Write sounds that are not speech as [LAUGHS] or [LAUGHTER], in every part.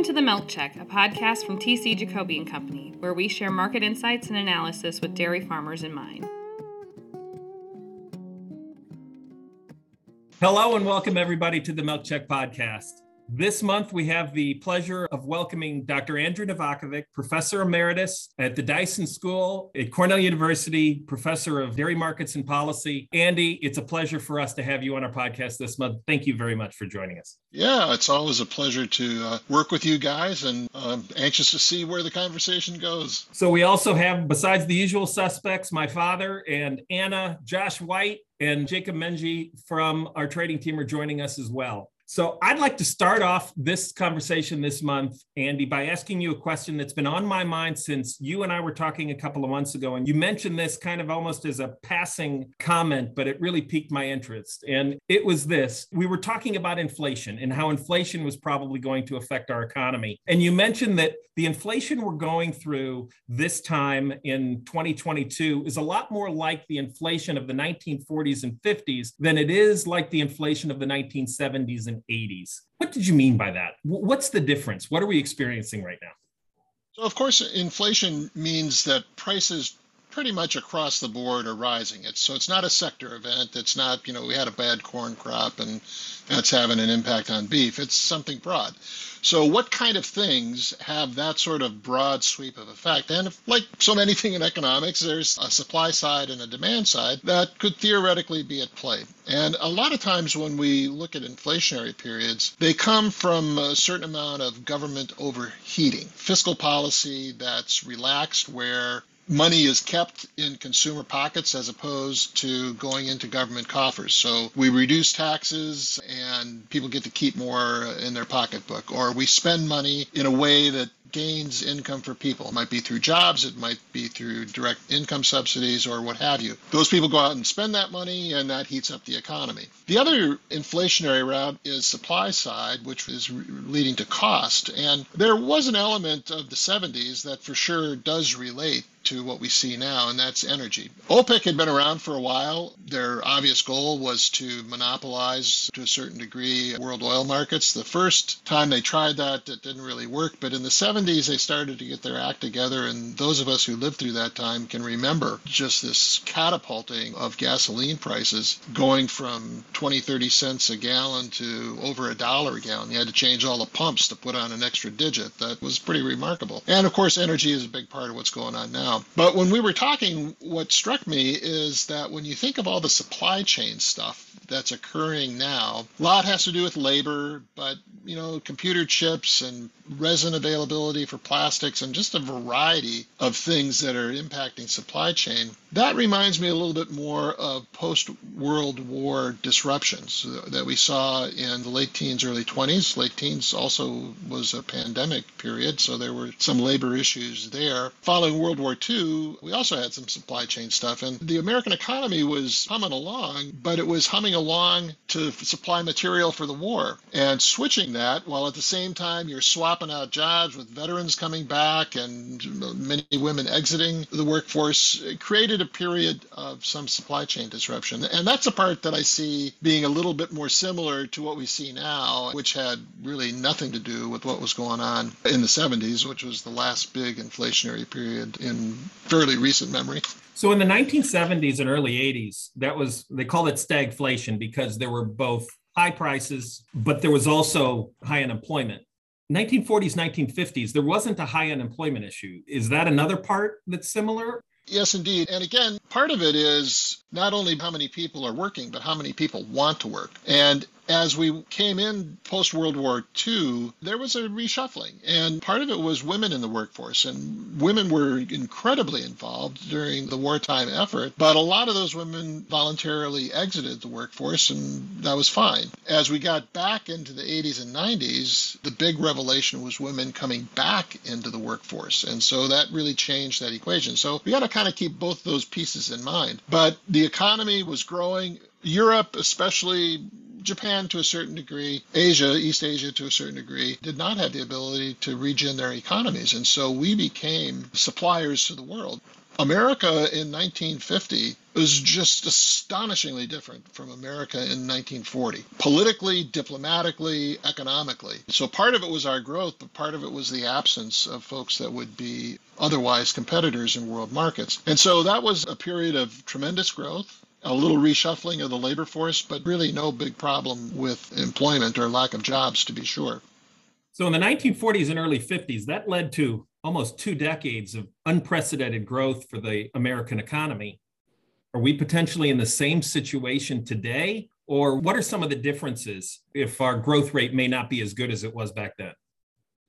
Welcome to the Milk Check, a podcast from TC Jacoby and Company, where we share market insights and analysis with dairy farmers in mind. Hello and welcome everybody to the Milk Check podcast. This month, we have the pleasure of welcoming Dr. Andrew Novakovic, Professor Emeritus at the Dyson School at Cornell University, Professor of Dairy Markets and Policy. Andy, it's a pleasure for us to have you on our podcast this month. Thank you very much for joining us. Yeah, it's always a pleasure to uh, work with you guys and I'm anxious to see where the conversation goes. So, we also have, besides the usual suspects, my father and Anna, Josh White, and Jacob Menge from our trading team are joining us as well. So I'd like to start off this conversation this month, Andy, by asking you a question that's been on my mind since you and I were talking a couple of months ago. And you mentioned this kind of almost as a passing comment, but it really piqued my interest. And it was this we were talking about inflation and how inflation was probably going to affect our economy. And you mentioned that the inflation we're going through this time in 2022 is a lot more like the inflation of the 1940s and 50s than it is like the inflation of the 1970s and 80s. What did you mean by that? What's the difference? What are we experiencing right now? So, of course, inflation means that prices pretty much across the board are rising. It's so it's not a sector event. It's not, you know, we had a bad corn crop and that's having an impact on beef. It's something broad. So what kind of things have that sort of broad sweep of effect? And if, like so many things in economics, there's a supply side and a demand side that could theoretically be at play. And a lot of times when we look at inflationary periods, they come from a certain amount of government overheating, fiscal policy that's relaxed where money is kept in consumer pockets as opposed to going into government coffers. So we reduce taxes and people get to keep more in their pocketbook, or we spend money in a way that gains income for people. It might be through jobs, it might be through direct income subsidies or what have you. Those people go out and spend that money and that heats up the economy. The other inflationary route is supply side, which is leading to cost. And there was an element of the 70s that for sure does relate to what we see now, and that's energy. OPEC had been around for a while. Their obvious goal was to monopolize, to a certain degree, world oil markets. The first time they tried that, it didn't really work, but in the 70s, they started to get their act together, and those of us who lived through that time can remember just this catapulting of gasoline prices going from 20, 30 cents a gallon to over a dollar a gallon. You had to change all the pumps to put on an extra digit. That was pretty remarkable. And of course, energy is a big part of what's going on now now. But when we were talking, what struck me is that when you think of all the supply chain stuff that's occurring now, a lot has to do with labor, but you know, computer chips and resin availability for plastics and just a variety of things that are impacting supply chain. That reminds me a little bit more of post World War disruptions that we saw in the late teens, early 20s. Late teens also was a pandemic period, so there were some labor issues there. Following World War II, we also had some supply chain stuff, and the American economy was humming along, but it was humming along to supply material for the war and switching that while at the same time you're swapping out jobs with veterans coming back and many women exiting the workforce created a period of some supply chain disruption. And that's a part that I see being a little bit more similar to what we see now, which had really nothing to do with what was going on in the 70s, which was the last big inflationary period in fairly recent memory. So in the 1970s and early 80s, that was they called it stagflation because there were both high prices, but there was also high unemployment. 1940s, 1950s, there wasn't a high unemployment issue. Is that another part that's similar? Yes, indeed. And again, part of it is not only how many people are working, but how many people want to work. And as we came in post World War II, there was a reshuffling. And part of it was women in the workforce. And women were incredibly involved during the wartime effort. But a lot of those women voluntarily exited the workforce, and that was fine. As we got back into the 80s and 90s, the big revelation was women coming back into the workforce. And so that really changed that equation. So we got to kind of keep both those pieces in mind. But the economy was growing. Europe, especially Japan to a certain degree, Asia, East Asia to a certain degree, did not have the ability to regen their economies. And so we became suppliers to the world. America in 1950 was just astonishingly different from America in 1940, politically, diplomatically, economically. So part of it was our growth, but part of it was the absence of folks that would be otherwise competitors in world markets. And so that was a period of tremendous growth a little reshuffling of the labor force, but really no big problem with employment or lack of jobs, to be sure. So in the 1940s and early 50s, that led to almost two decades of unprecedented growth for the American economy. Are we potentially in the same situation today? Or what are some of the differences if our growth rate may not be as good as it was back then?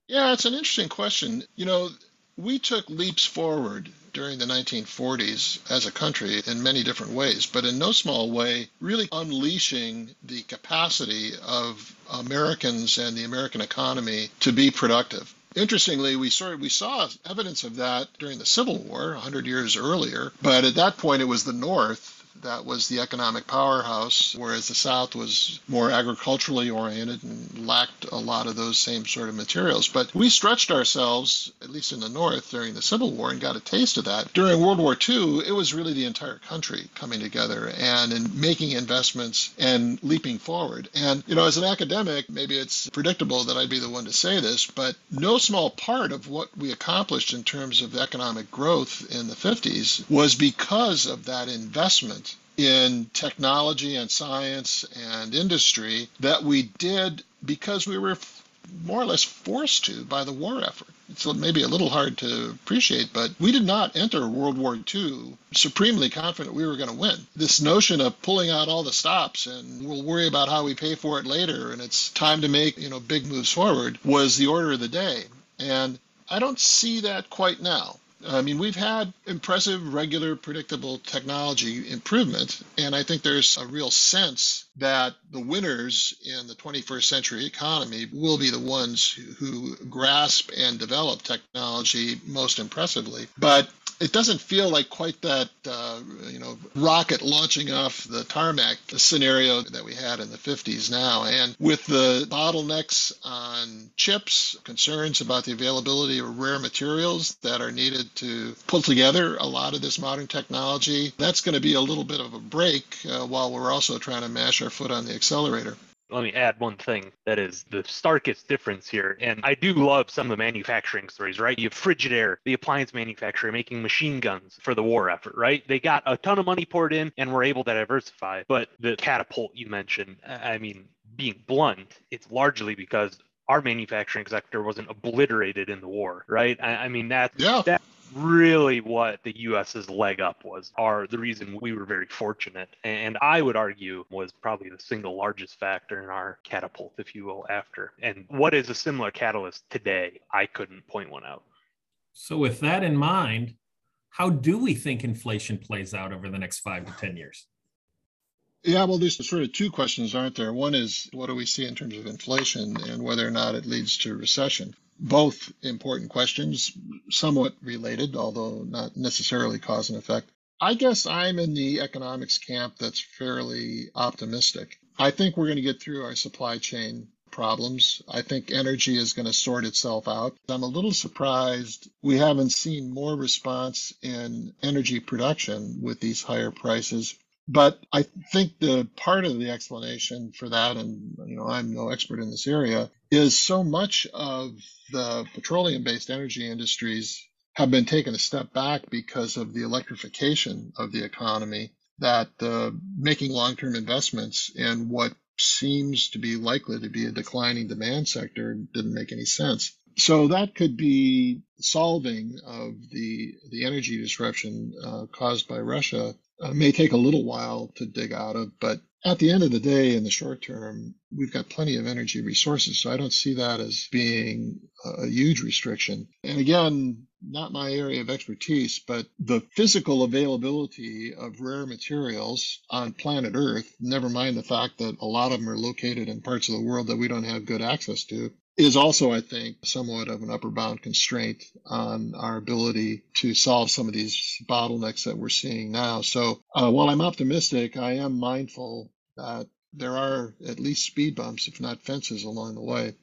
Yeah, it's an interesting question. You know, we took leaps forward during the 1940s as a country in many different ways, but in no small way, really unleashing the capacity of Americans and the American economy to be productive. Interestingly, we we saw evidence of that during the Civil War 100 years earlier, but at that point it was the North that was the economic powerhouse, whereas the South was more agriculturally oriented and lacked a lot of those same sort of materials. But we stretched ourselves, at least in the North, during the Civil War and got a taste of that. During World War II, it was really the entire country coming together and in making investments and leaping forward. And, you know, as an academic, maybe it's predictable that I'd be the one to say this, but no small part of what we accomplished in terms of economic growth in the 50s was because of that investment in technology and science and industry that we did because we were more or less forced to by the war effort. It's maybe a little hard to appreciate, but we did not enter World War II supremely confident we were going to win. This notion of pulling out all the stops and we'll worry about how we pay for it later and it's time to make, you know, big moves forward was the order of the day. And I don't see that quite now. I mean, we've had impressive, regular, predictable technology improvement, and I think there's a real sense that the winners in the 21st century economy will be the ones who, grasp and develop technology most impressively. But it doesn't feel like quite that uh, you know rocket launching off the tarmac scenario that we had in the 50s now and with the bottlenecks on chips concerns about the availability of rare materials that are needed to pull together a lot of this modern technology that's going to be a little bit of a break uh, while we're also trying to mash our foot on the accelerator let me add one thing that is the starkest difference here. And I do love some of the manufacturing stories, right? You have Frigidaire, the appliance manufacturer, making machine guns for the war effort, right? They got a ton of money poured in and were able to diversify. But the catapult you mentioned, I mean, being blunt, it's largely because our manufacturing sector wasn't obliterated in the war, right? I, I mean, that's yeah. that really what the US's leg up was, are the reason we were very fortunate. And I would argue was probably the single largest factor in our catapult, if you will, after. And what is a similar catalyst today? I couldn't point one out. So, with that in mind, how do we think inflation plays out over the next five to 10 years? Yeah, well, there's sort of two questions, aren't there? One is what do we see in terms of inflation and whether or not it leads to recession? both important questions, somewhat related, although not necessarily cause and effect. I guess I'm in the economics camp that's fairly optimistic. I think we're going to get through our supply chain problems. I think energy is going to sort itself out. I'm a little surprised we haven't seen more response in energy production with these higher prices. But I think the part of the explanation for that, and you know, I'm no expert in this area, is so much of the petroleum based energy industries have been taken a step back because of the electrification of the economy that uh, making long term investments in what seems to be likely to be a declining demand sector didn't make any sense. So that could be solving of the the energy disruption uh, caused by Russia uh, may take a little while to dig out of, but at the end of the day, in the short term, we've got plenty of energy resources. So I don't see that as being a huge restriction. And again, not my area of expertise, but the physical availability of rare materials on planet Earth, never mind the fact that a lot of them are located in parts of the world that we don't have good access to, is also, I think, somewhat of an upper bound constraint on our ability to solve some of these bottlenecks that we're seeing now. So uh, while I'm optimistic, I am mindful that there are at least speed bumps, if not fences, along the way.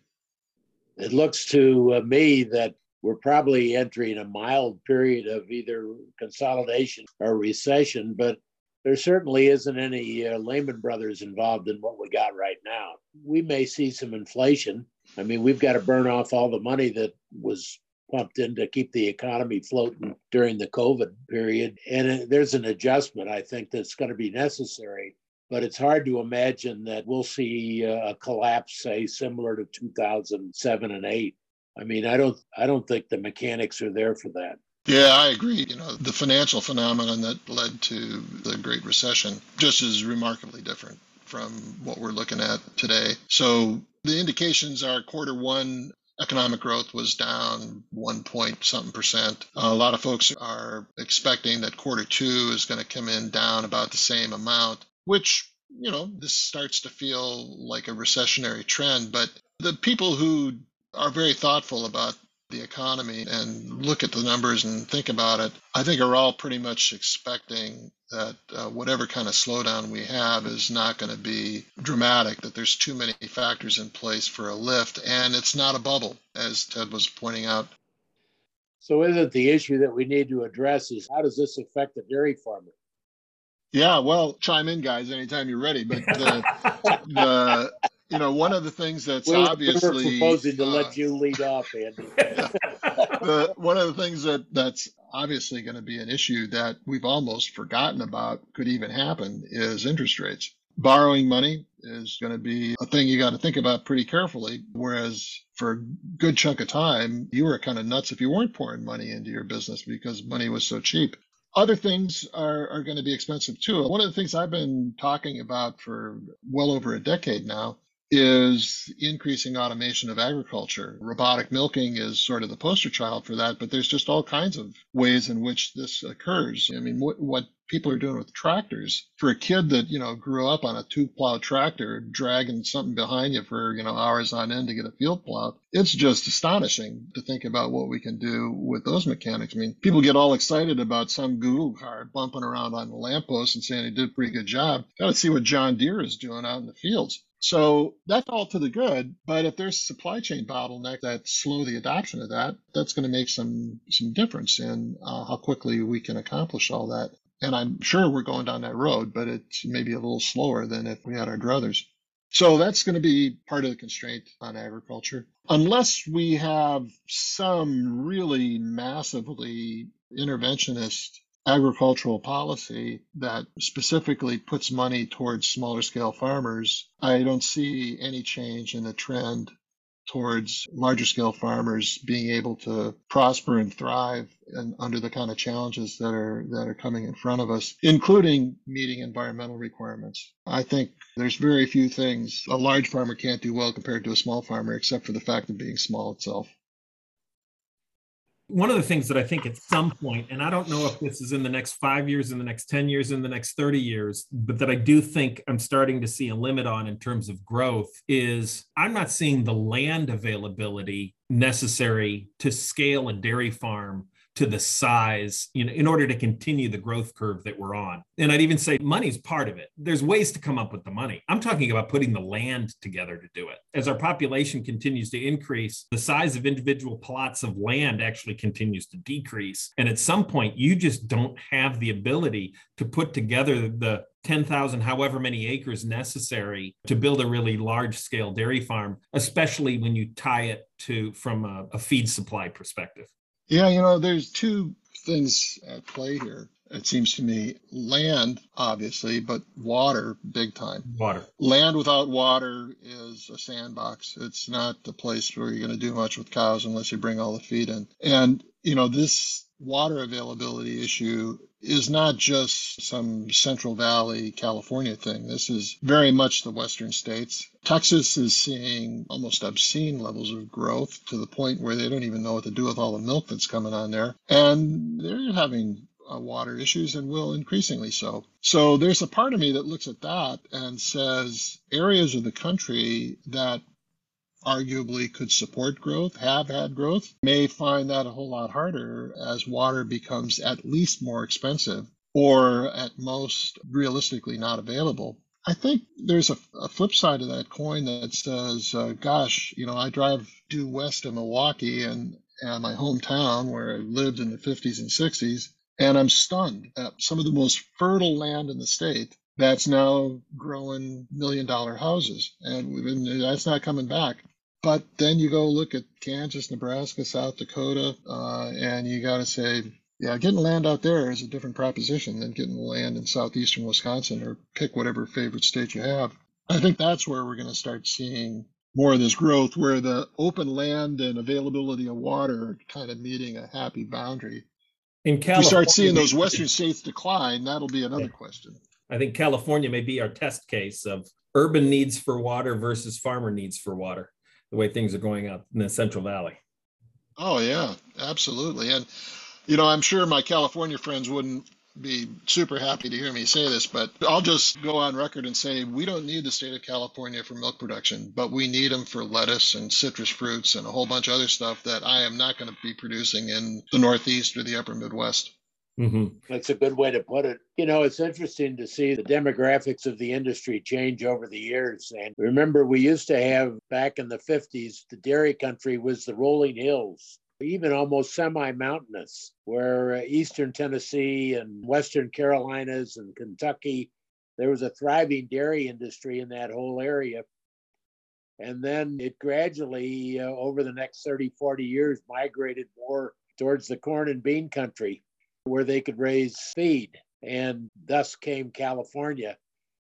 It looks to uh, me that we're probably entering a mild period of either consolidation or recession, but there certainly isn't any uh, Lehman Brothers involved in what we got right now. We may see some inflation. I mean, we've got to burn off all the money that was pumped in to keep the economy floating during the COVID period. And uh, there's an adjustment, I think, that's going to be necessary. But it's hard to imagine that we'll see uh, a collapse, say, similar to 2007 and 8. I mean, I don't, I don't think the mechanics are there for that. Yeah, I agree. You know, the financial phenomenon that led to the Great Recession just is remarkably different from what we're looking at today. So the indications are quarter one economic growth was down one point something percent. A lot of folks are expecting that quarter two is going to come in down about the same amount, which, you know, this starts to feel like a recessionary trend. But the people who are very thoughtful about the economy and look at the numbers and think about it, I think are all pretty much expecting that uh, whatever kind of slowdown we have is not going to be dramatic, that there's too many factors in place for a lift, and it's not a bubble, as Ted was pointing out. So, isn't the issue that we need to address is how does this affect the dairy farmer? Yeah, well, chime in, guys, anytime you're ready. But the, [LAUGHS] the you know, one of the things that's we're, obviously proposing to uh, let you lead off, Andy. [LAUGHS] [LAUGHS] the, one of the things that that's obviously going to be an issue that we've almost forgotten about could even happen is interest rates. Borrowing money is going to be a thing you got to think about pretty carefully. Whereas for a good chunk of time, you were kind of nuts if you weren't pouring money into your business because money was so cheap. Other things are, are going to be expensive too. One of the things I've been talking about for well over a decade now is increasing automation of agriculture. Robotic milking is sort of the poster child for that, but there's just all kinds of ways in which this occurs. I mean, what, what people are doing with tractors for a kid that, you know, grew up on a two plow tractor, dragging something behind you for, you know, hours on end to get a field plowed. It's just astonishing to think about what we can do with those mechanics. I mean, people get all excited about some Google car bumping around on the lamppost and saying he did a pretty good job. Got to see what John Deere is doing out in the fields. So that's all to the good. But if there's supply chain bottleneck that slow the adoption of that, that's going to make some some difference in uh, how quickly we can accomplish all that. And I'm sure we're going down that road, but it's maybe a little slower than if we had our druthers. So that's going to be part of the constraint on agriculture. Unless we have some really massively interventionist agricultural policy that specifically puts money towards smaller scale farmers, I don't see any change in the trend towards larger scale farmers being able to prosper and thrive and under the kind of challenges that are that are coming in front of us including meeting environmental requirements. I think there's very few things a large farmer can't do well compared to a small farmer except for the fact of being small itself one of the things that I think at some point, and I don't know if this is in the next five years, in the next 10 years, in the next 30 years, but that I do think I'm starting to see a limit on in terms of growth is I'm not seeing the land availability necessary to scale a dairy farm to the size, you know, in order to continue the growth curve that we're on. And I'd even say money's part of it. There's ways to come up with the money. I'm talking about putting the land together to do it. As our population continues to increase, the size of individual plots of land actually continues to decrease. And at some point, you just don't have the ability to put together the 10,000, however many acres necessary to build a really large scale dairy farm, especially when you tie it to from a, a feed supply perspective. Yeah, you know, there's two things at play here. It seems to me land, obviously, but water, big time. Water. Land without water is a sandbox. It's not the place where you're going to do much with cows unless you bring all the feed in. And, you know, this water availability issue is not just some Central Valley, California thing. This is very much the Western states. Texas is seeing almost obscene levels of growth to the point where they don't even know what to do with all the milk that's coming on there. And they're having uh, water issues and will increasingly so. So there's a part of me that looks at that and says areas of the country that arguably could support growth, have had growth, may find that a whole lot harder as water becomes at least more expensive or at most realistically not available. I think there's a, a flip side of that coin that says, uh, gosh, you know, I drive due west of Milwaukee and at my hometown where I lived in the 50s and 60s, and I'm stunned at some of the most fertile land in the state that's now growing million dollar houses. And that's not coming back. But then you go look at Kansas, Nebraska, South Dakota, uh, and you got to say, yeah, getting land out there is a different proposition than getting land in southeastern Wisconsin or pick whatever favorite state you have. I think that's where we're going to start seeing more of this growth, where the open land and availability of water are kind of meeting a happy boundary. In California, if we start seeing those western states decline, that'll be another question. I think California may be our test case of urban needs for water versus farmer needs for water, the way things are going up in the Central Valley. Oh, yeah, absolutely. And, you know, I'm sure my California friends wouldn't be super happy to hear me say this, but I'll just go on record and say we don't need the state of California for milk production, but we need them for lettuce and citrus fruits and a whole bunch of other stuff that I am not going to be producing in the Northeast or the upper Midwest. Mm-hmm. That's a good way to put it. You know, it's interesting to see the demographics of the industry change over the years. And remember, we used to have back in the 50s, the dairy country was the rolling hills, even almost semi mountainous, where uh, eastern Tennessee and western Carolinas and Kentucky, there was a thriving dairy industry in that whole area. And then it gradually, uh, over the next 30, 40 years, migrated more towards the corn and bean country where they could raise feed. And thus came California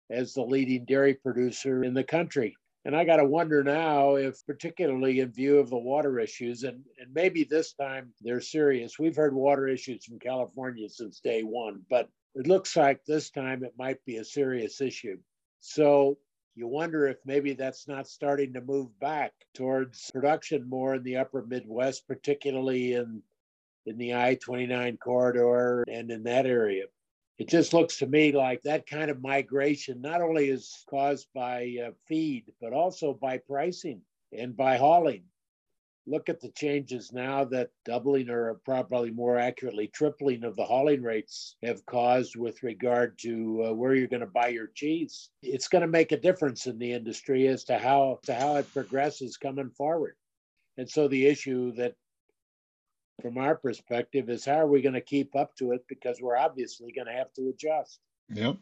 as the leading dairy producer in the country. And I got to wonder now if, particularly in view of the water issues, and, and maybe this time they're serious. We've heard water issues from California since day one, but it looks like this time it might be a serious issue. So you wonder if maybe that's not starting to move back towards production more in the upper Midwest, particularly in in the I 29 corridor and in that area. It just looks to me like that kind of migration not only is caused by uh, feed, but also by pricing and by hauling. Look at the changes now that doubling or probably more accurately tripling of the hauling rates have caused with regard to uh, where you're going to buy your cheese. It's going to make a difference in the industry as to how to how it progresses coming forward. And so the issue that from our perspective is how are we going to keep up to it because we're obviously going to have to adjust. Yep.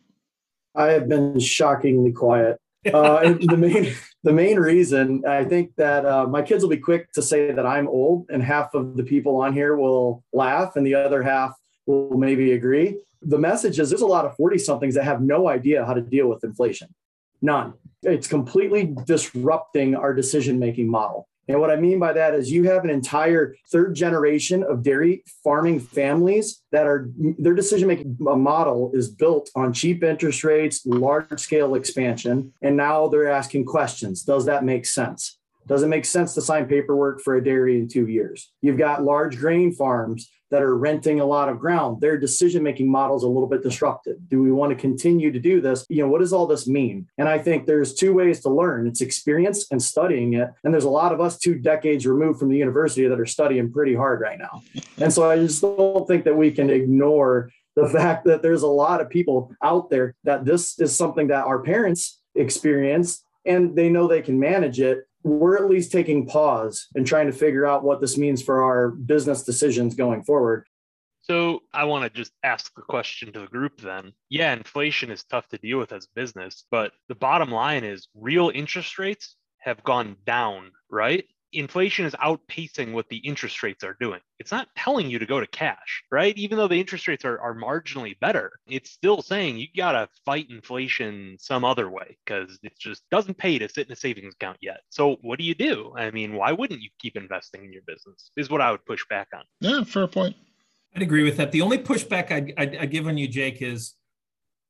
I have been shockingly quiet. Uh, the main [LAUGHS] the main reason I think that uh, my kids will be quick to say that I'm old, and half of the people on here will laugh, and the other half will maybe agree. The message is there's a lot of 40 somethings that have no idea how to deal with inflation. None. It's completely disrupting our decision making model. And what I mean by that is you have an entire third generation of dairy farming families that are their decision making model is built on cheap interest rates, large scale expansion. And now they're asking questions Does that make sense? Does it make sense to sign paperwork for a dairy in two years? You've got large grain farms that are renting a lot of ground, their decision making model is a little bit disrupted. Do we want to continue to do this? You know, what does all this mean? And I think there's two ways to learn it's experience and studying it. And there's a lot of us two decades removed from the university that are studying pretty hard right now. And so I just don't think that we can ignore the [LAUGHS] fact that there's a lot of people out there that this is something that our parents experience and they know they can manage it we're at least taking pause and trying to figure out what this means for our business decisions going forward. So I want to just ask the question to the group then. Yeah, inflation is tough to deal with as business, but the bottom line is real interest rates have gone down, right? Inflation is outpacing what the interest rates are doing. It's not telling you to go to cash, right? Even though the interest rates are, are marginally better, it's still saying you got to fight inflation some other way because it just doesn't pay to sit in a savings account yet. So, what do you do? I mean, why wouldn't you keep investing in your business? Is what I would push back on. Yeah, fair point. I'd agree with that. The only pushback I'd, I'd, I'd give on you, Jake, is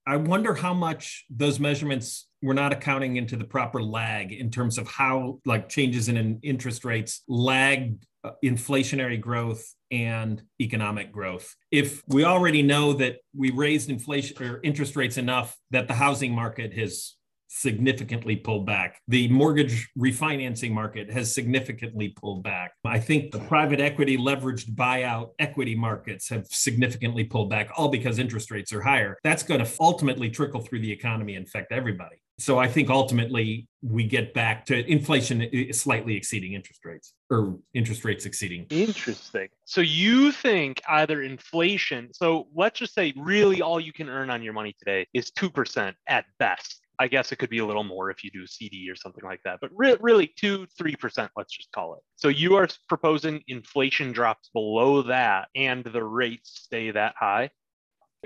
I wonder how much those measurements we're not accounting into the proper lag in terms of how like changes in interest rates lag uh, inflationary growth and economic growth. If we already know that we raised inflation or interest rates enough that the housing market has significantly pulled back. The mortgage refinancing market has significantly pulled back. I think the private equity leveraged buyout equity markets have significantly pulled back, all because interest rates are higher. That's going to ultimately trickle through the economy and affect everybody. So I think ultimately we get back to inflation slightly exceeding interest rates or interest rates exceeding. Interesting. So you think either inflation, so let's just say really all you can earn on your money today is 2% at best. I guess it could be a little more if you do CD or something like that, but re- really two, 3%, let's just call it. So you are proposing inflation drops below that and the rates stay that high?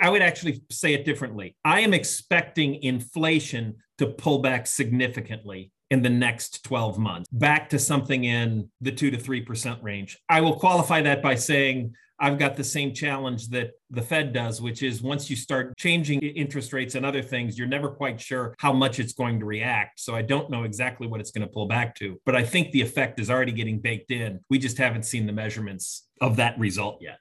I would actually say it differently. I am expecting inflation to pull back significantly in the next 12 months, back to something in the 2 to 3% range. I will qualify that by saying I've got the same challenge that the Fed does, which is once you start changing interest rates and other things, you're never quite sure how much it's going to react. So I don't know exactly what it's going to pull back to, but I think the effect is already getting baked in. We just haven't seen the measurements of that result yet.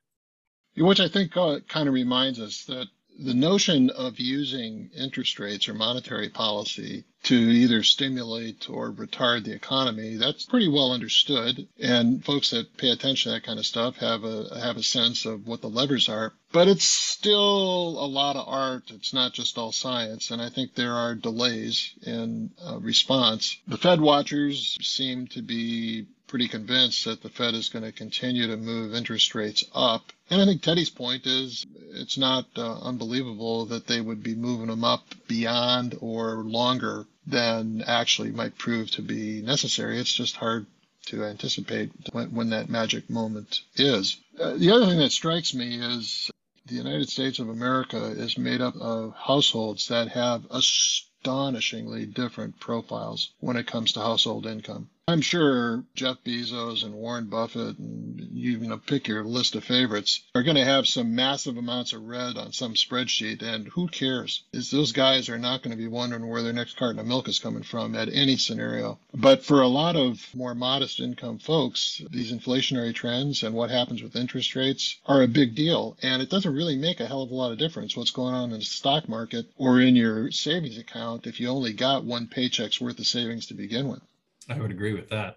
Which I think uh, kind of reminds us that the notion of using interest rates or monetary policy to either stimulate or retard the economy that's pretty well understood. And folks that pay attention to that kind of stuff have a have a sense of what the levers are. But it's still a lot of art. It's not just all science. And i think there are delays in uh, response. The fed watchers seem to be pretty convinced that the Fed is going to continue to move interest rates up. And I think Teddy's point is it's not uh, unbelievable that they would be moving them up beyond or longer than actually might prove to be necessary. It's just hard to anticipate when, when that magic moment is. Uh, the other thing that strikes me is the United States of America is made up of households that have astonishingly different profiles when it comes to household income. I'm sure Jeff Bezos and Warren Buffett, and you know, pick your list of favorites, are going to have some massive amounts of red on some spreadsheet. And who cares? Is those guys are not going to be wondering where their next carton of milk is coming from at any scenario. But for a lot of more modest income folks, these inflationary trends and what happens with interest rates are a big deal. And it doesn't really make a hell of a lot of difference what's going on in the stock market or in your savings account if you only got one paycheck's worth of savings to begin with. I would agree with that.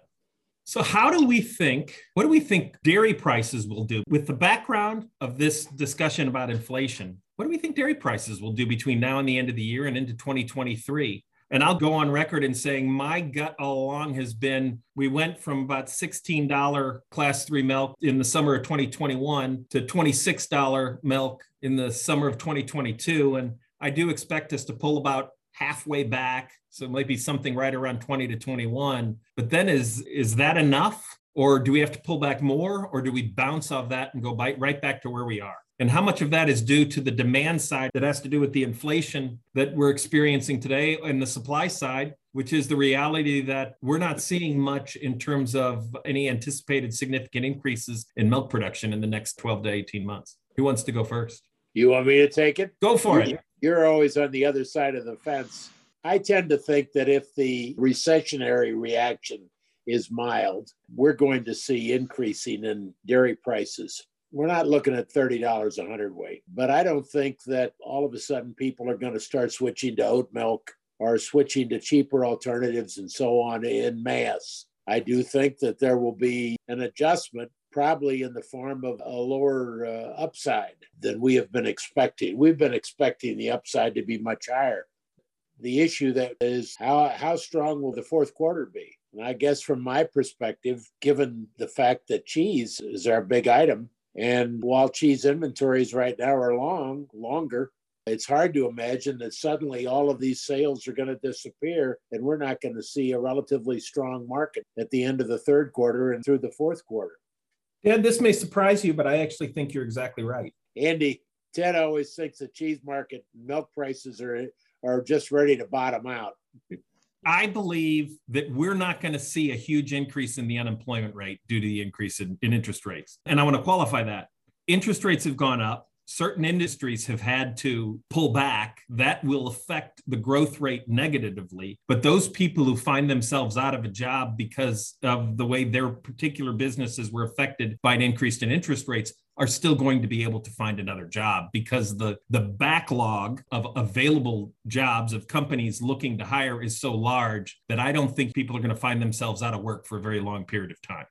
So, how do we think, what do we think dairy prices will do with the background of this discussion about inflation? What do we think dairy prices will do between now and the end of the year and into 2023? And I'll go on record in saying my gut all along has been we went from about $16 class three milk in the summer of 2021 to $26 milk in the summer of 2022. And I do expect us to pull about halfway back. So it might be something right around 20 to 21. But then is is that enough? Or do we have to pull back more? Or do we bounce off that and go right back to where we are? And how much of that is due to the demand side that has to do with the inflation that we're experiencing today and the supply side, which is the reality that we're not seeing much in terms of any anticipated significant increases in milk production in the next 12 to 18 months. Who wants to go first? You want me to take it? Go for it you're always on the other side of the fence. I tend to think that if the recessionary reaction is mild, we're going to see increasing in dairy prices. We're not looking at $30 a hundredweight, but I don't think that all of a sudden people are going to start switching to oat milk or switching to cheaper alternatives and so on in mass. I do think that there will be an adjustment probably in the form of a lower uh, upside than we have been expecting. We've been expecting the upside to be much higher. The issue that is how how strong will the fourth quarter be? And I guess from my perspective, given the fact that cheese is our big item, and while cheese inventories right now are long, longer, it's hard to imagine that suddenly all of these sales are going to disappear and we're not going to see a relatively strong market at the end of the third quarter and through the fourth quarter. Ted, this may surprise you, but I actually think you're exactly right. Andy, Ted always thinks the cheese market milk prices are are just ready to bottom out. I believe that we're not going to see a huge increase in the unemployment rate due to the increase in, in interest rates. And I want to qualify that. Interest rates have gone up certain industries have had to pull back, that will affect the growth rate negatively. But those people who find themselves out of a job because of the way their particular businesses were affected by an increase in interest rates are still going to be able to find another job because the the backlog of available jobs of companies looking to hire is so large that I don't think people are going to find themselves out of work for a very long period of time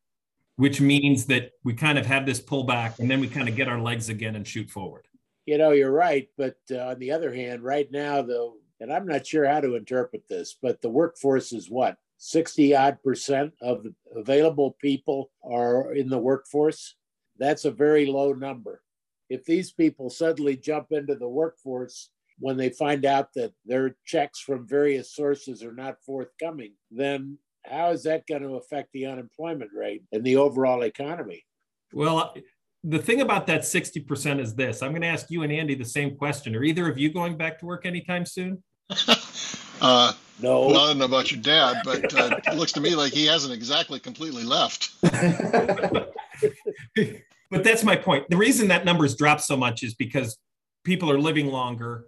which means that we kind of have this pullback and then we kind of get our legs again and shoot forward. You know, you're right. But uh, on the other hand, right now, though, and I'm not sure how to interpret this, but the workforce is what? 60 odd percent of available people are in the workforce. That's a very low number. If these people suddenly jump into the workforce when they find out that their checks from various sources are not forthcoming, then how is that going to affect the unemployment rate and the overall economy? Well, the thing about that 60% is this I'm going to ask you and Andy the same question. Are either of you going back to work anytime soon? [LAUGHS] uh, no. Well, I don't know about your dad, but uh, it looks to me like he hasn't exactly completely left. [LAUGHS] but that's my point. The reason that numbers drop so much is because people are living longer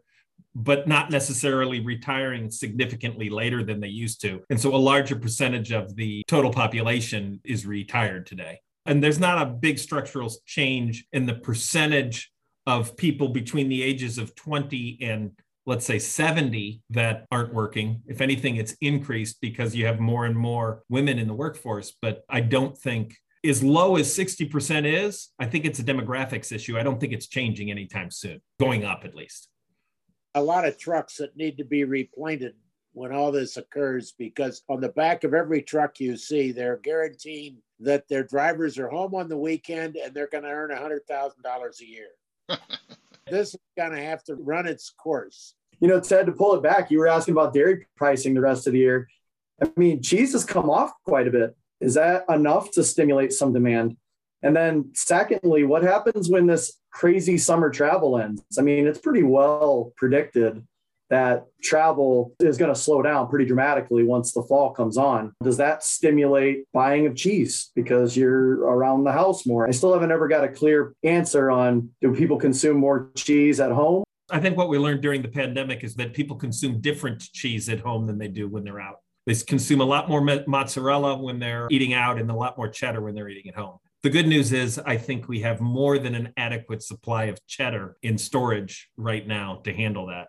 but not necessarily retiring significantly later than they used to. And so a larger percentage of the total population is retired today. And there's not a big structural change in the percentage of people between the ages of 20 and let's say 70 that aren't working. If anything, it's increased because you have more and more women in the workforce. But I don't think as low as 60% is, I think it's a demographics issue. I don't think it's changing anytime soon, going up at least a lot of trucks that need to be replanted when all this occurs because on the back of every truck you see, they're guaranteeing that their drivers are home on the weekend and they're going to earn $100,000 a year. [LAUGHS] this is going to have to run its course. You know, Ted, to pull it back, you were asking about dairy pricing the rest of the year. I mean, cheese has come off quite a bit. Is that enough to stimulate some demand? And then, secondly, what happens when this crazy summer travel ends? I mean, it's pretty well predicted that travel is going to slow down pretty dramatically once the fall comes on. Does that stimulate buying of cheese because you're around the house more? I still haven't ever got a clear answer on do people consume more cheese at home? I think what we learned during the pandemic is that people consume different cheese at home than they do when they're out. They consume a lot more mozzarella when they're eating out and a lot more cheddar when they're eating at home. The good news is, I think we have more than an adequate supply of cheddar in storage right now to handle that.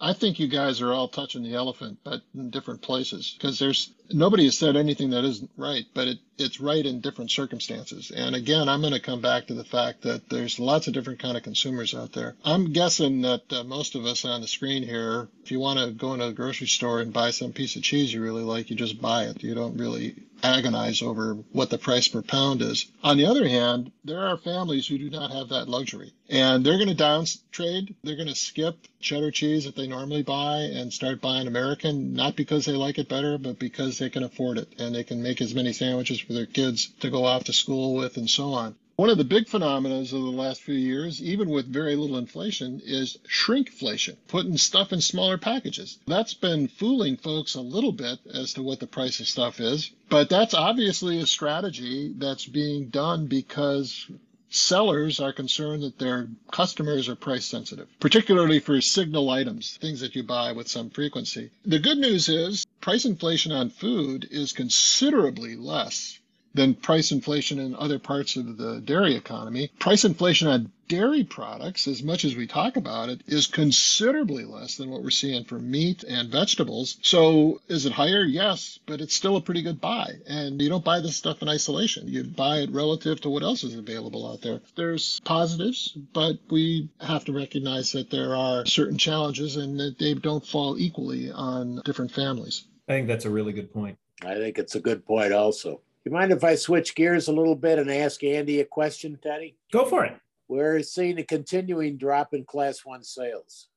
I think you guys are all touching the elephant, but in different places because there's nobody has said anything that isn't right, but it, it's right in different circumstances. And again, I'm going to come back to the fact that there's lots of different kind of consumers out there. I'm guessing that uh, most of us on the screen here, if you want to go into a grocery store and buy some piece of cheese you really like, you just buy it. You don't really agonize over what the price per pound is. On the other hand, there are families who do not have that luxury and they're going to down trade. They're going to skip cheddar cheese that they normally buy and start buying American, not because they like it better, but because they can afford it and they can make as many sandwiches for their kids to go off to school with and so on. One of the big phenomena of the last few years, even with very little inflation, is shrinkflation, putting stuff in smaller packages. That's been fooling folks a little bit as to what the price of stuff is, but that's obviously a strategy that's being done because sellers are concerned that their customers are price sensitive, particularly for signal items, things that you buy with some frequency. The good news is price inflation on food is considerably less than price inflation in other parts of the dairy economy. Price inflation on dairy products, as much as we talk about it, is considerably less than what we're seeing for meat and vegetables. So is it higher? Yes, but it's still a pretty good buy. And you don't buy this stuff in isolation. You buy it relative to what else is available out there. There's positives, but we have to recognize that there are certain challenges and that they don't fall equally on different families. I think that's a really good point. I think it's a good point also. You mind if I switch gears a little bit and ask Andy a question, Teddy? Go for it. We're seeing a continuing drop in class one sales,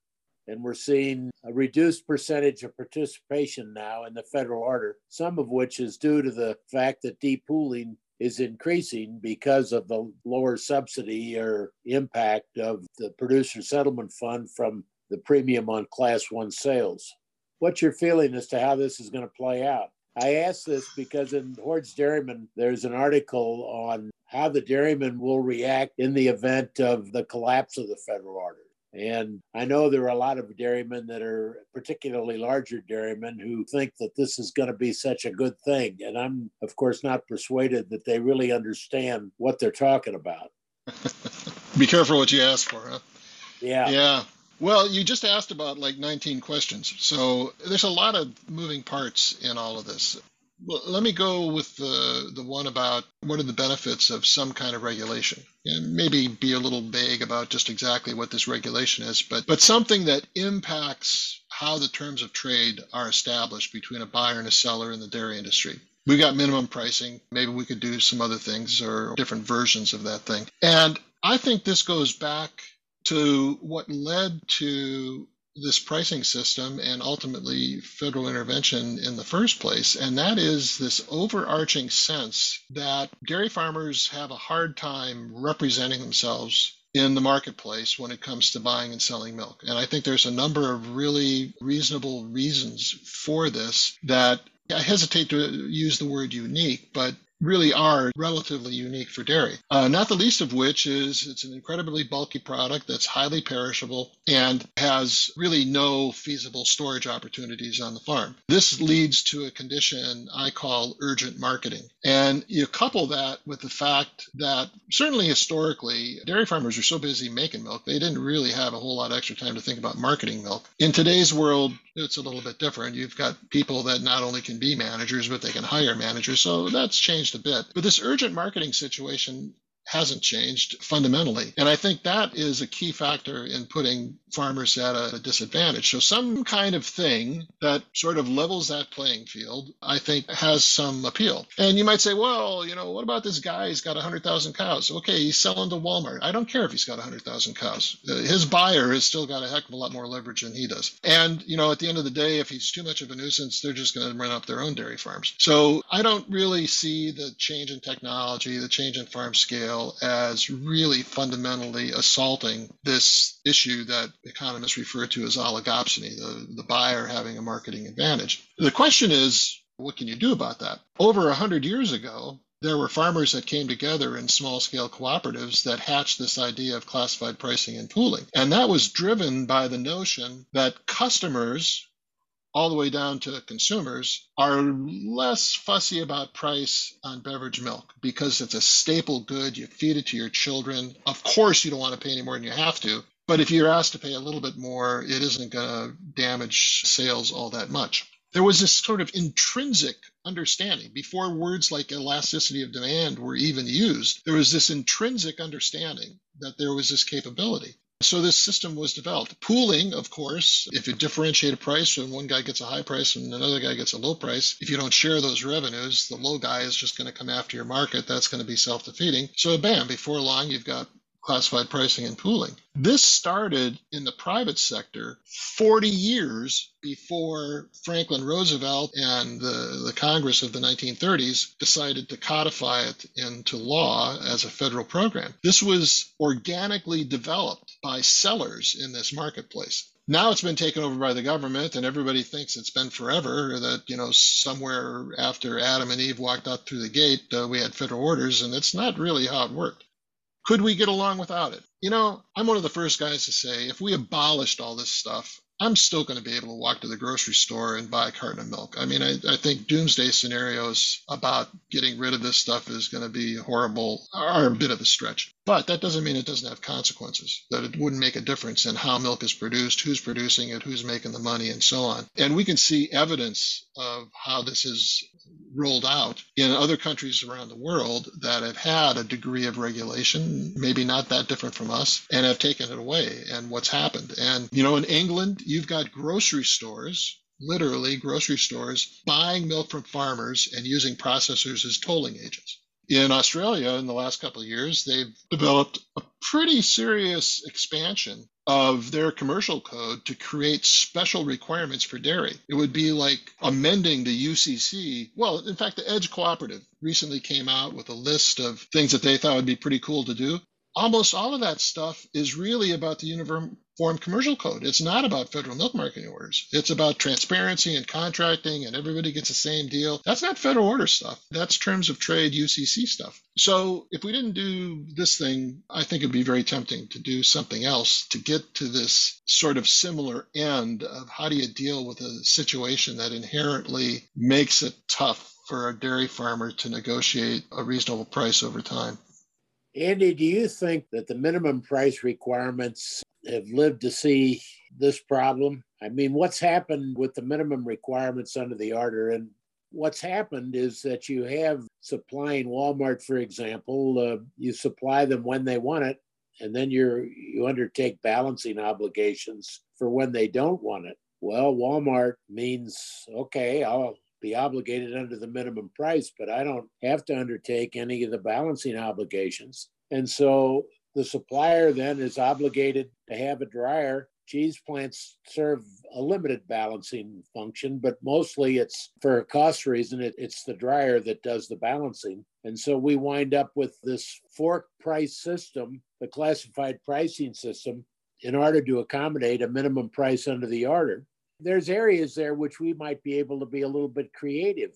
and we're seeing a reduced percentage of participation now in the federal order, some of which is due to the fact that depooling is increasing because of the lower subsidy or impact of the producer settlement fund from the premium on class one sales. What's your feeling as to how this is going to play out? I ask this because in Hoard's Dairyman, there's an article on how the dairymen will react in the event of the collapse of the federal order. And I know there are a lot of dairymen that are particularly larger dairymen who think that this is going to be such a good thing. And I'm, of course, not persuaded that they really understand what they're talking about. [LAUGHS] Be careful what you ask for, huh? Yeah. Yeah. Well, you just asked about like 19 questions. So there's a lot of moving parts in all of this. Well, let me go with the, the one about what are the benefits of some kind of regulation and maybe be a little vague about just exactly what this regulation is, but, but something that impacts how the terms of trade are established between a buyer and a seller in the dairy industry. We got minimum pricing. Maybe we could do some other things or different versions of that thing. And I think this goes back to what led to this pricing system and ultimately federal intervention in the first place. And that is this overarching sense that dairy farmers have a hard time representing themselves in the marketplace when it comes to buying and selling milk. And I think there's a number of really reasonable reasons for this that I hesitate to use the word unique, but really are relatively unique for dairy. Uh, not the least of which is it's an incredibly bulky product that's highly perishable and has really no feasible storage opportunities on the farm. This leads to a condition I call urgent marketing. And you couple that with the fact that certainly historically, dairy farmers are so busy making milk, they didn't really have a whole lot of extra time to think about marketing milk. In today's world, it's a little bit different. You've got people that not only can be managers, but they can hire managers. So that's changed a bit. But this urgent marketing situation hasn't changed fundamentally. And I think that is a key factor in putting farmers at a disadvantage. So, some kind of thing that sort of levels that playing field, I think, has some appeal. And you might say, well, you know, what about this guy? He's got 100,000 cows. Okay, he's selling to Walmart. I don't care if he's got 100,000 cows. Uh, his buyer has still got a heck of a lot more leverage than he does. And, you know, at the end of the day, if he's too much of a nuisance, they're just going to run up their own dairy farms. So, I don't really see the change in technology, the change in farm scale as really fundamentally assaulting this issue that economists refer to as oligopsony, the, the buyer having a marketing advantage. The question is, what can you do about that? Over 100 years ago, there were farmers that came together in small scale cooperatives that hatched this idea of classified pricing and pooling. And that was driven by the notion that customers all the way down to consumers are less fussy about price on beverage milk because it's a staple good. You feed it to your children. Of course, you don't want to pay any more than you have to. But if you're asked to pay a little bit more, it isn't going to damage sales all that much. There was this sort of intrinsic understanding before words like elasticity of demand were even used. There was this intrinsic understanding that there was this capability. So this system was developed. Pooling, of course, if you differentiate a price and one guy gets a high price and another guy gets a low price, if you don't share those revenues, the low guy is just going to come after your market. That's going to be self-defeating. So bam, before long, you've got classified pricing and pooling. This started in the private sector 40 years before Franklin Roosevelt and the, the Congress of the 1930s decided to codify it into law as a federal program. This was organically developed by sellers in this marketplace now it's been taken over by the government and everybody thinks it's been forever that you know somewhere after adam and eve walked out through the gate uh, we had federal orders and it's not really how it worked could we get along without it? You know, I'm one of the first guys to say if we abolished all this stuff, I'm still going to be able to walk to the grocery store and buy a carton of milk. I mean, I, I think doomsday scenarios about getting rid of this stuff is going to be horrible are a bit of a stretch. But that doesn't mean it doesn't have consequences, that it wouldn't make a difference in how milk is produced, who's producing it, who's making the money, and so on. And we can see evidence of how this is rolled out in other countries around the world that have had a degree of regulation, maybe not that different from us, and have taken it away. And what's happened. And, you know, in England, you've got grocery stores literally grocery stores buying milk from farmers and using processors as tolling agents in Australia in the last couple of years, they've developed a pretty serious expansion of their commercial code to create special requirements for dairy. It would be like amending the UCC. Well, in fact, the Edge Cooperative recently came out with a list of things that they thought would be pretty cool to do. Almost all of that stuff is really about the uniform commercial code. It's not about federal milk marketing orders. It's about transparency and contracting and everybody gets the same deal. That's not federal order stuff. That's terms of trade UCC stuff. So if we didn't do this thing, I think it'd be very tempting to do something else to get to this sort of similar end of how do you deal with a situation that inherently makes it tough for a dairy farmer to negotiate a reasonable price over time. Andy, do you think that the minimum price requirements have lived to see this problem. I mean, what's happened with the minimum requirements under the order and what's happened is that you have supplying Walmart, for example, uh, you supply them when they want it, and then you're you undertake balancing obligations for when they don't want it. Well, Walmart means, okay, I'll be obligated under the minimum price, but I don't have to undertake any of the balancing obligations. And so the supplier then is obligated to have a dryer. Cheese plants serve a limited balancing function, but mostly it's for a cost reason. It, it's the dryer that does the balancing. And so we wind up with this fork price system, the classified pricing system, in order to accommodate a minimum price under the order. There's areas there which we might be able to be a little bit creative.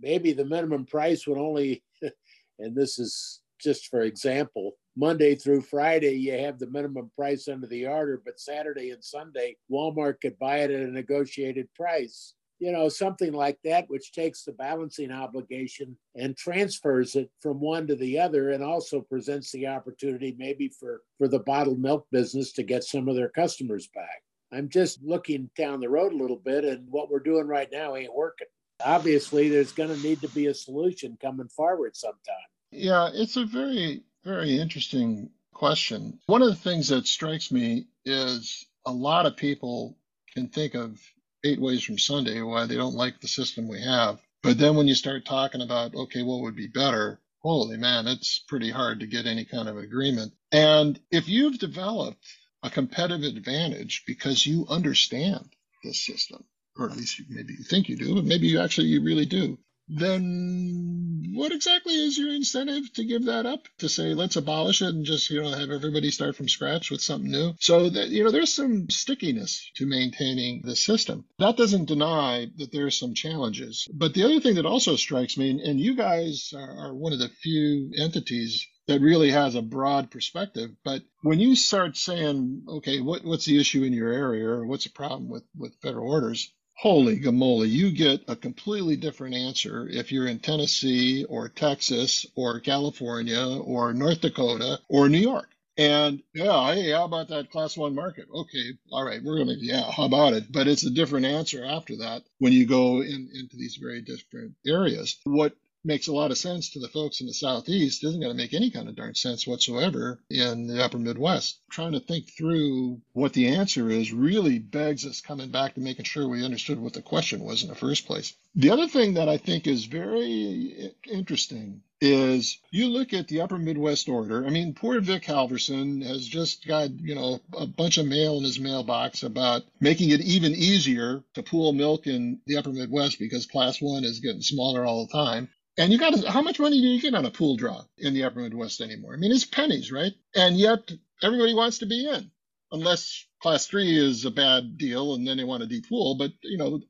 Maybe the minimum price would only, [LAUGHS] and this is just for example, Monday through Friday, you have the minimum price under the order, but Saturday and Sunday, Walmart could buy it at a negotiated price. You know, something like that, which takes the balancing obligation and transfers it from one to the other, and also presents the opportunity maybe for, for the bottled milk business to get some of their customers back. I'm just looking down the road a little bit, and what we're doing right now ain't working. Obviously, there's going to need to be a solution coming forward sometime. Yeah, it's a very very interesting question. One of the things that strikes me is a lot of people can think of eight ways from Sunday why they don't like the system we have. But then when you start talking about, okay, what would be better? Holy man, it's pretty hard to get any kind of agreement. And if you've developed a competitive advantage because you understand this system, or at least you, maybe you think you do, but maybe you actually you really do, then what exactly is your incentive to give that up? To say let's abolish it and just you know have everybody start from scratch with something new? So that you know there's some stickiness to maintaining the system. That doesn't deny that there are some challenges. But the other thing that also strikes me and you guys are, are one of the few entities that really has a broad perspective. But when you start saying, okay, what, what's the issue in your area or what's the problem with, with federal orders? holy gamoly, you get a completely different answer if you're in Tennessee or Texas or California or North Dakota or New York. And yeah, hey, how about that class one market? Okay, all right, we're gonna yeah, how about it? But it's a different answer after that when you go in, into these very different areas. What makes a lot of sense to the folks in the southeast. Isn't going to make any kind of darn sense whatsoever in the upper midwest. Trying to think through what the answer is really begs us coming back to making sure we understood what the question was in the first place. The other thing that i think is very interesting is you look at the upper midwest order. I mean poor vic halverson has just got you know a bunch of mail in his mailbox about making it even easier to pool milk in the upper midwest because class one is getting smaller all the time and you got to, how much money do you get on a pool draw in the upper Midwest anymore? I mean, it's pennies, right? And yet everybody wants to be in, unless class three is a bad deal and then they want to depool. But, you know,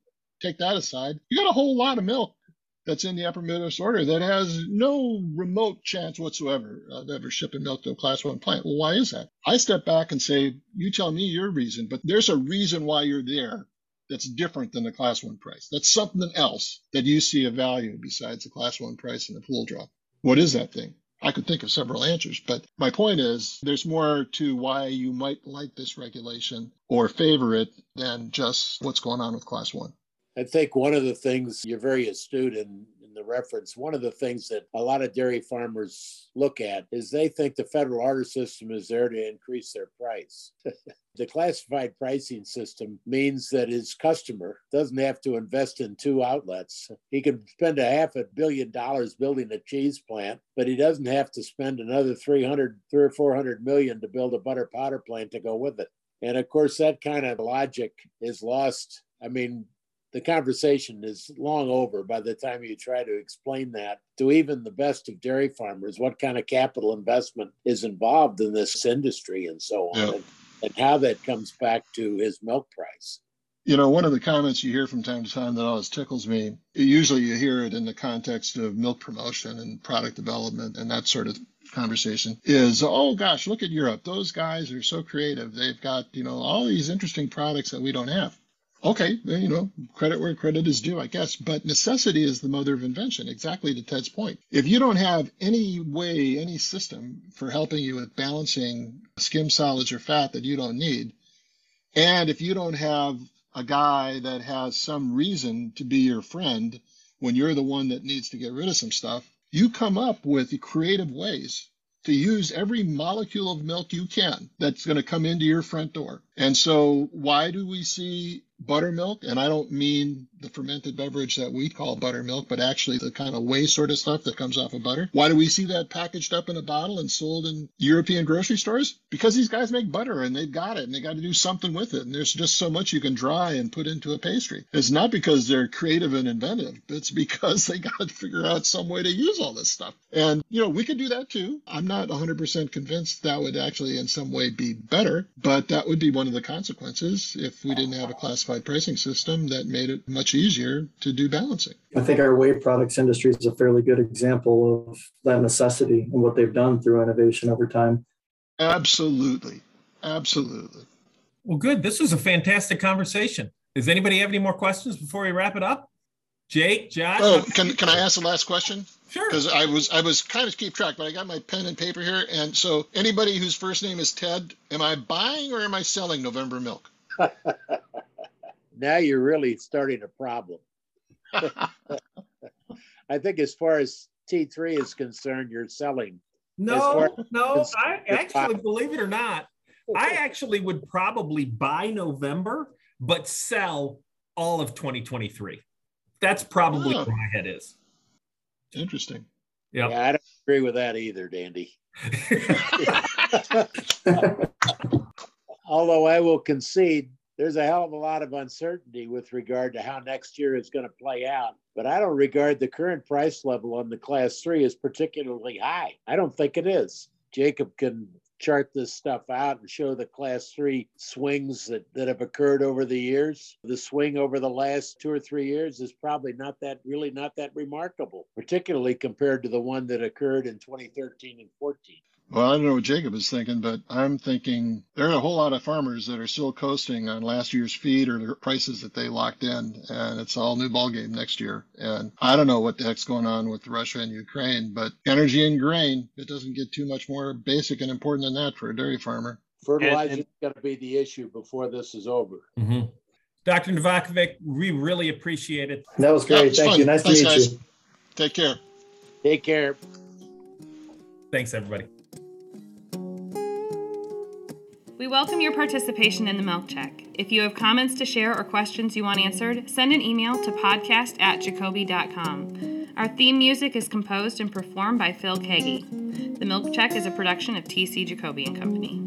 take that aside. You got a whole lot of milk that's in the upper Midwest order that has no remote chance whatsoever of ever shipping milk to a class one plant. Well, why is that? I step back and say, you tell me your reason, but there's a reason why you're there that's different than the class one price. That's something else that you see a value besides the class one price and the pool draw. What is that thing? I could think of several answers, but my point is there's more to why you might like this regulation or favor it than just what's going on with class one. I think one of the things you're very astute in the reference, one of the things that a lot of dairy farmers look at is they think the federal order system is there to increase their price. [LAUGHS] the classified pricing system means that his customer doesn't have to invest in two outlets. He can spend a half a billion dollars building a cheese plant, but he doesn't have to spend another 300, three or 400 million to build a butter powder plant to go with it. And of course, that kind of logic is lost. I mean, the conversation is long over by the time you try to explain that to even the best of dairy farmers what kind of capital investment is involved in this industry and so on and, and how that comes back to his milk price you know, one of the comments you hear from time to time that always tickles me, usually you hear it in the context of milk promotion and product development and that sort of conversation is, oh gosh, look at Europe. Those guys are so creative. They've got, you know, all these interesting products that we don't have okay, you know, credit where credit is due, I guess. But necessity is the mother of invention, exactly to Ted's point. If you don't have any way, any system for helping you with balancing skim solids or fat that you don't need, and if you don't have a guy that has some reason to be your friend when you're the one that needs to get rid of some stuff, you come up with creative ways to use every molecule of milk you can that's going to come into your front door. And so, why do we see buttermilk, and I don't mean the fermented beverage that we call buttermilk, but actually the kind of whey sort of stuff that comes off of butter. Why do we see that packaged up in a bottle and sold in European grocery stores? Because these guys make butter and they've got it and they got to do something with it. And there's just so much you can dry and put into a pastry. It's not because they're creative and inventive, it's because they got to figure out some way to use all this stuff. And, you know, we could do that too. I'm not 100% convinced that would actually in some way be better, but that would be one of the consequences if we didn't have a classified pricing system that made it much easier to do balancing. I think our whey products industry is a fairly good example of that necessity and what they've done through innovation over time. Absolutely. Absolutely. Well, good. This was a fantastic conversation. Does anybody have any more questions before we wrap it up? Jake, Josh? Oh, can, can I ask the last question? Sure. Because I was I was kind of keep track, but I got my pen and paper here. And so anybody whose first name is Ted, am I buying or am I selling November milk? [LAUGHS] now you're really starting a problem. [LAUGHS] I think as far as T3 is concerned, you're selling. No, no, I actually believe it or not, I actually would probably buy November, but sell all of 2023. That's probably Oh. where my head is. Interesting. Yep. Yeah, I don't agree with that either, Dandy. [LAUGHS] Although I will concede there's a hell of a lot of uncertainty with regard to how next year is going to play out. But I don't regard the current price level on the class three as particularly high. I don't think it is. Jacob can chart this stuff out and show the class three swings that, that have occurred over the years. The swing over the last two or three years is probably not that really not that remarkable, particularly compared to the one that occurred in 2013 and 14. Well, I don't know what Jacob is thinking, but I'm thinking there are a whole lot of farmers that are still coasting on last year's feed or the prices that they locked in, and it's all new ballgame next year. And I don't know what the heck's going on with Russia and Ukraine, but energy and grain, it doesn't get too much more basic and important than that for a dairy farmer. Fertilizer and- is going to be the issue before this is over. Mhm. Dr. Novakovic, we really appreciate it. That was great. it's Thank fun. you. Nice Thanks, to meet guys. you. Take care. Take care. Thanks, everybody. We welcome your participation in the Milk Check. If you have comments to share or questions you want answered, send an email to podcast at jacoby.com. Our theme music is composed and performed by Phil Kagi. The Milk Check is a production of TC Jacoby and Company.